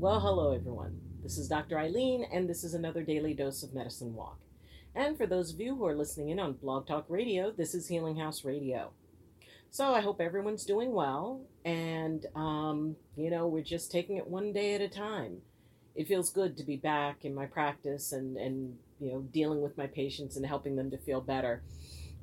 Well, hello everyone. This is Dr. Ayleen, and this is another daily dose of medicine walk. And for those of you who are listening in on Blog Talk Radio, this is Healing House Radio. So I hope everyone's doing well, and um, you know we're just taking it one day at a time. It feels good to be back in my practice and and you know dealing with my patients and helping them to feel better.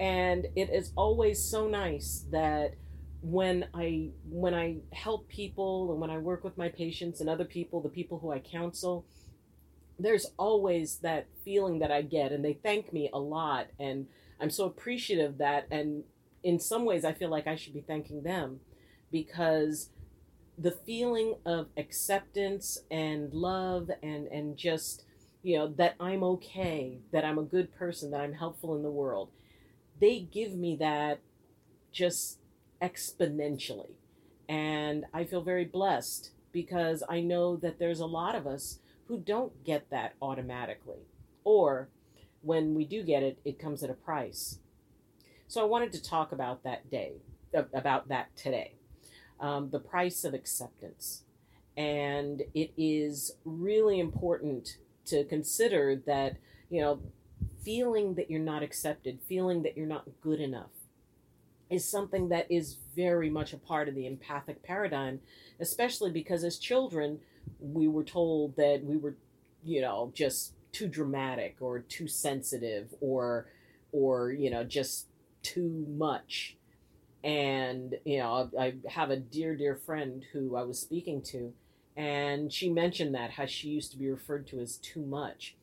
And it is always so nice that when I when I help people and when I work with my patients and other people, the people who I counsel, there's always that feeling that I get, and they thank me a lot, and I'm so appreciative that, and in some ways, I feel like I should be thanking them because the feeling of acceptance and love and and just you know that I'm okay, that I'm a good person, that I'm helpful in the world, they give me that just exponentially, and I feel very blessed because I know that there's a lot of us who don't get that automatically. Or when we do get it, it comes at a price. So I wanted to talk about that day, about that today. Um, the price of acceptance. And it is really important to consider that, you know, feeling that you're not accepted, feeling that you're not good enough, is something that is very much a part of the empathic paradigm, especially because as children, we were told that we were, you know, just too dramatic or too sensitive or, or you know, just too much. And you know, I have a dear, dear friend who I was speaking to, and she mentioned that how she used to be referred to as too much.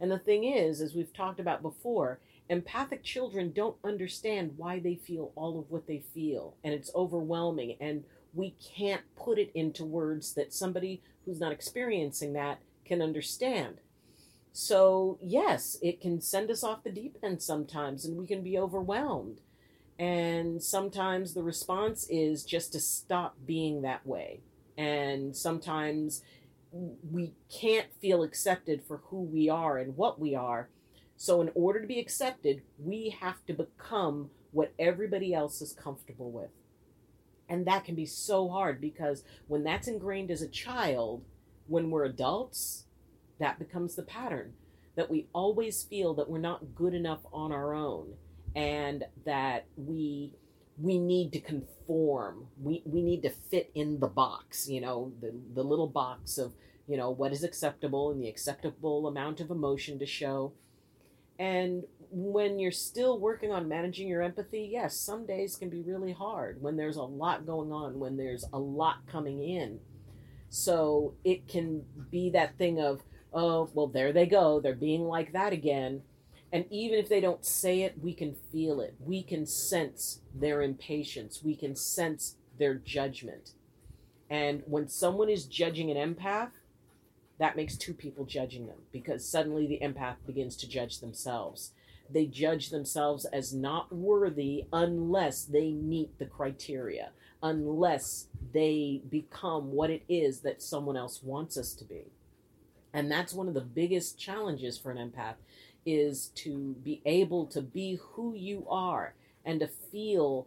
And the thing is, as we've talked about before, empathic children don't understand why they feel all of what they feel, and it's overwhelming. And we can't put it into words that somebody who's not experiencing that can understand. So, yes, it can send us off the deep end sometimes, and we can be overwhelmed. And sometimes the response is just to stop being that way. And sometimes we can't feel accepted for who we are and what we are. So, in order to be accepted, we have to become what everybody else is comfortable with. And that can be so hard because when that's ingrained as a child, when we're adults, that becomes the pattern that we always feel that we're not good enough on our own and that we we need to conform we we need to fit in the box you know the the little box of you know what is acceptable and the acceptable amount of emotion to show and when you're still working on managing your empathy yes some days can be really hard when there's a lot going on when there's a lot coming in so it can be that thing of oh well there they go they're being like that again and even if they don't say it, we can feel it. We can sense their impatience. We can sense their judgment. And when someone is judging an empath, that makes two people judging them because suddenly the empath begins to judge themselves. They judge themselves as not worthy unless they meet the criteria, unless they become what it is that someone else wants us to be. And that's one of the biggest challenges for an empath is to be able to be who you are and to feel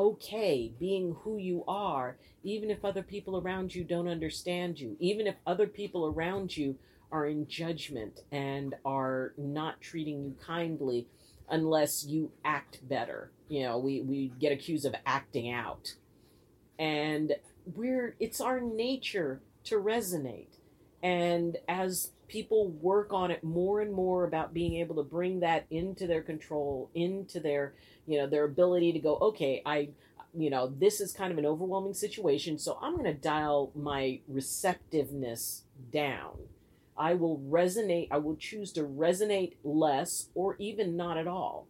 okay being who you are, even if other people around you don't understand you, even if other people around you are in judgment and are not treating you kindly unless you act better. You know, we, we get accused of acting out. And we're it's our nature to resonate. And as people work on it more and more about being able to bring that into their control, into their, you know, their ability to go, okay, I, you know, this is kind of an overwhelming situation, so I'm going to dial my receptiveness down. I will resonate, I will choose to resonate less or even not at all.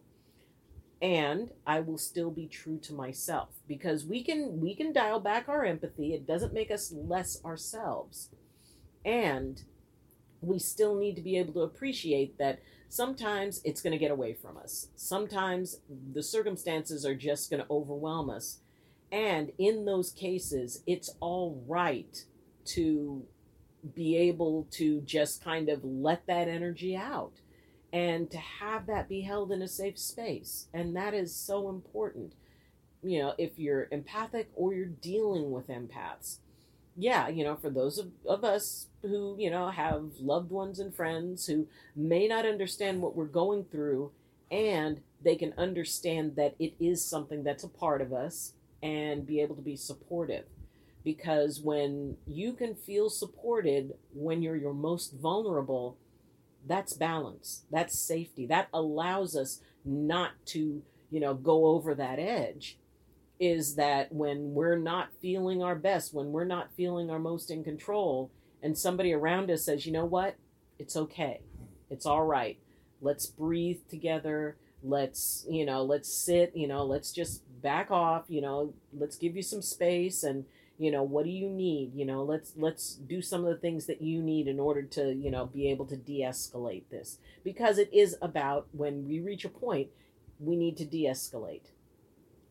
And I will still be true to myself because we can we can dial back our empathy. It doesn't make us less ourselves And we still need to be able to appreciate that sometimes it's going to get away from us. Sometimes the circumstances are just going to overwhelm us. And in those cases, it's all right to be able to just kind of let that energy out and to have that be held in a safe space. And that is so important. You know, if you're empathic or you're dealing with empaths. Yeah, you know, for those of, of us who, you know, have loved ones and friends who may not understand what we're going through and they can understand that it is something that's a part of us and be able to be supportive. Because when you can feel supported when you're your most vulnerable that's balance that's safety. That allows us not to you know go over that edge is that when we're not feeling our best when we're not feeling our most in control and somebody around us says you know what? It's okay. It's all right. Let's breathe together. Let's you know let's sit you know let's just back off you know let's give you some space and you know what do you need? You know let's let's do some of the things that you need in order to you know be able to de-escalate this. Because it is about when we reach a point we need to de-escalate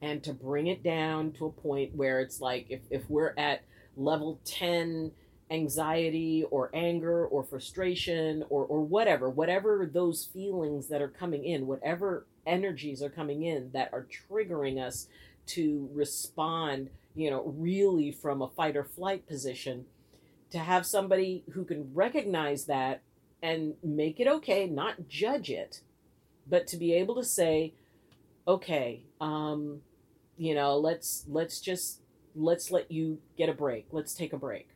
and to bring it down to a point where it's like if, if we're at level 10 anxiety or anger or frustration or, or whatever whatever those feelings that are coming in whatever energies are coming in that are triggering us to respond you know, really from a fight or flight position, to have somebody who can recognize that and make it okay, not judge it, but to be able to say, okay, um, you know, let's let's just let's let you get a break. Let's take a break,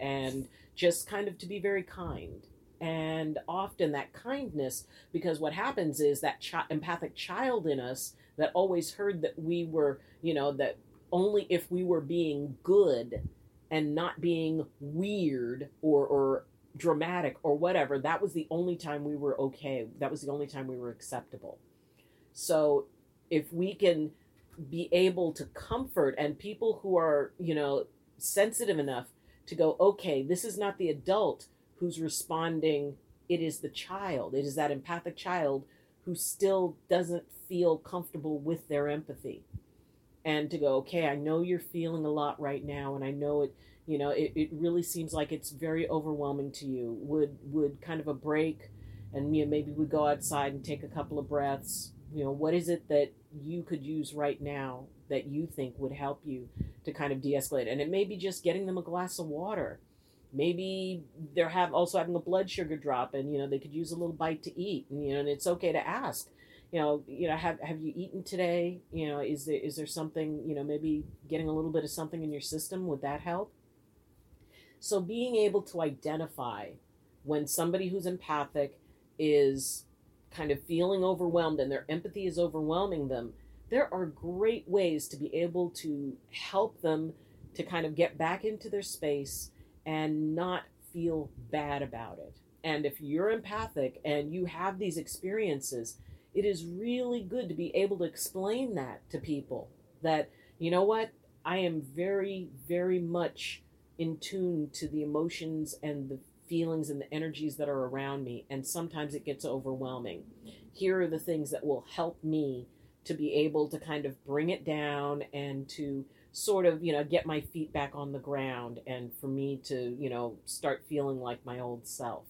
and just kind of to be very kind. And often that kindness, because what happens is that chi- empathic child in us that always heard that we were, you know, that only if we were being good and not being weird or or dramatic or whatever that was the only time we were okay that was the only time we were acceptable so if we can be able to comfort and people who are you know sensitive enough to go okay this is not the adult who's responding it is the child it is that empathic child who still doesn't feel comfortable with their empathy and to go, okay, I know you're feeling a lot right now, and I know it, you know, it, it really seems like it's very overwhelming to you. Would would kind of a break, and you know, maybe we go outside and take a couple of breaths. You know, what is it that you could use right now that you think would help you to kind of de-escalate? And it may be just getting them a glass of water. Maybe they're have also having a blood sugar drop, and you know they could use a little bite to eat. And you know, and it's okay to ask you know, you know, have have you eaten today? You know, is there is there something, you know, maybe getting a little bit of something in your system would that help? So being able to identify when somebody who's empathic is kind of feeling overwhelmed and their empathy is overwhelming them, there are great ways to be able to help them to kind of get back into their space and not feel bad about it. And if you're empathic and you have these experiences, it is really good to be able to explain that to people that, you know what, I am very, very much in tune to the emotions and the feelings and the energies that are around me, and sometimes it gets overwhelming. Here are the things that will help me to be able to kind of bring it down and to sort of, you know, get my feet back on the ground and for me to, you know, start feeling like my old self.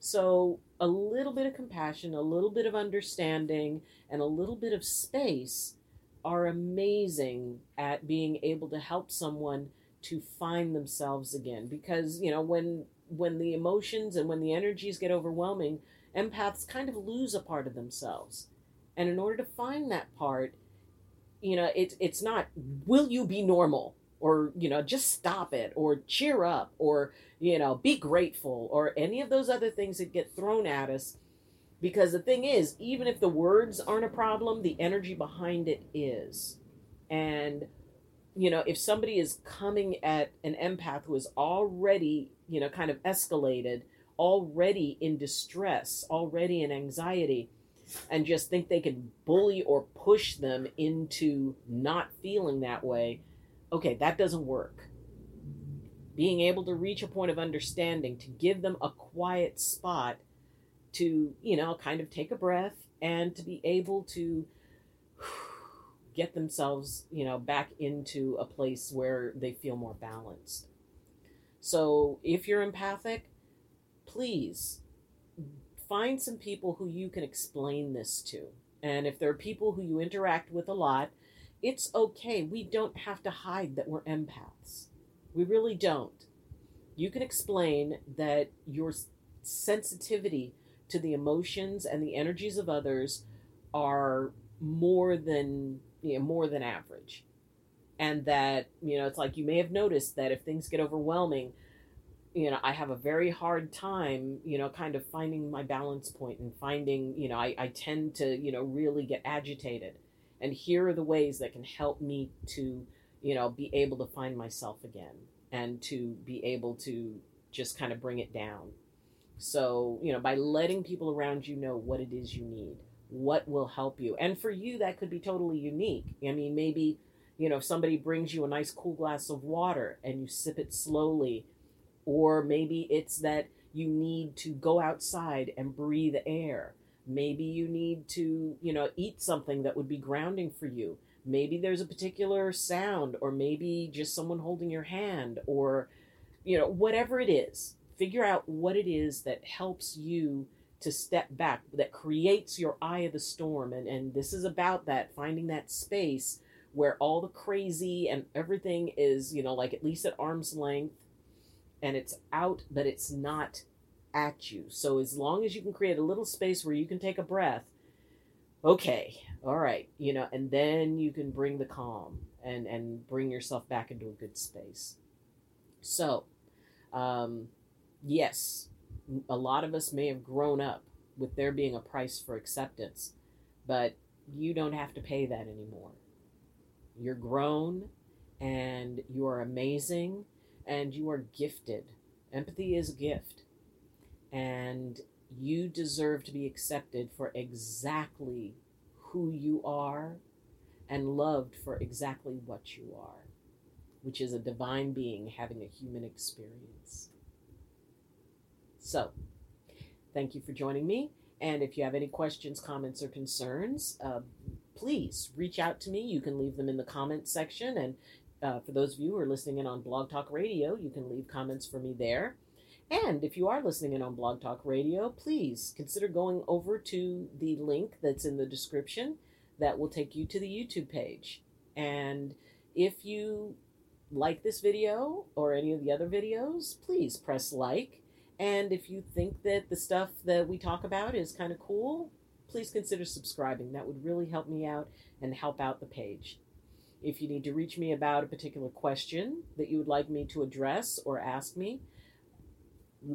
So, a little bit of compassion, a little bit of understanding, and a little bit of space are amazing at being able to help someone to find themselves again because you know when when the emotions and when the energies get overwhelming empaths kind of lose a part of themselves. And in order to find that part you know it's it's not will you be normal? or you know just stop it or cheer up or you know be grateful or any of those other things that get thrown at us. Because the thing is even if the words aren't a problem the energy behind it is. And you know if somebody is coming at an empath who is already you know kind of escalated already in distress already in anxiety and just think they can bully or push them into not feeling that way okay, that doesn't work. being able to reach a point of understanding, to give them a quiet spot to, you know, kind of take a breath and to be able to get themselves, you know, back into a place where they feel more balanced. So if you're empathic, please find some people who you can explain this to. And if there are people who you interact with a lot, it's okay. We don't have to hide that we're empaths. We really don't. You can explain that your sensitivity to the emotions and the energies of others are more than you know, more than average. And that, you know, it's like you may have noticed that if things get overwhelming, you know, I have a very hard time, you know, kind of finding my balance point and finding, you know, I, I tend to, you know, really get agitated. And here are the ways that can help me to, you know, be able to find myself again and to be able to just kind of bring it down. So, you know, by letting people around you know what it is you need, what will help you. And for you, that could be totally unique. I mean, maybe, you know, if somebody brings you a nice cool glass of water and you sip it slowly, or maybe it's that you need to go outside and breathe air. Maybe you need to, you know, eat something that would be grounding for you. Maybe there's a particular sound, or maybe just someone holding your hand, or, you know, whatever it is. Figure out what it is that helps you to step back, that creates your eye of the storm. And, and this is about that, finding that space where all the crazy and everything is, you know, like at least at arm's length and it's out, but it's not at you. So as long as you can create a little space where you can take a breath, okay, all right, you know, and then you can bring the calm and and bring yourself back into a good space. So, um, yes, a lot of us may have grown up with there being a price for acceptance, but you don't have to pay that anymore. You're grown and you are amazing and you are gifted. Empathy is a gift. And you deserve to be accepted for exactly who you are and loved for exactly what you are, which is a divine being having a human experience. So, thank you for joining me. And if you have any questions, comments, or concerns, uh, please reach out to me. You can leave them in the comments section. And uh, for those of you who are listening in on Blog Talk Radio, you can leave comments for me there. And if you are listening in on Blog Talk Radio, please consider going over to the link that's in the description that will take you to the YouTube page. And if you like this video or any of the other videos, please press like. And if you think that the stuff that we talk about is kind of cool, please consider subscribing. That would really help me out and help out the page. If you need to reach me about a particular question that you would like me to address or ask me,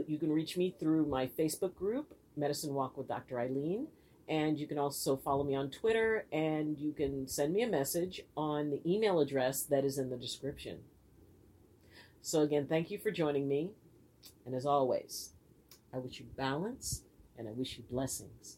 you can reach me through my Facebook group, Medicine Walk with Dr. Ayleen. And you can also follow me on Twitter and you can send me a message on the email address that is in the description. So, again, thank you for joining me. And as always, I wish you balance and I wish you blessings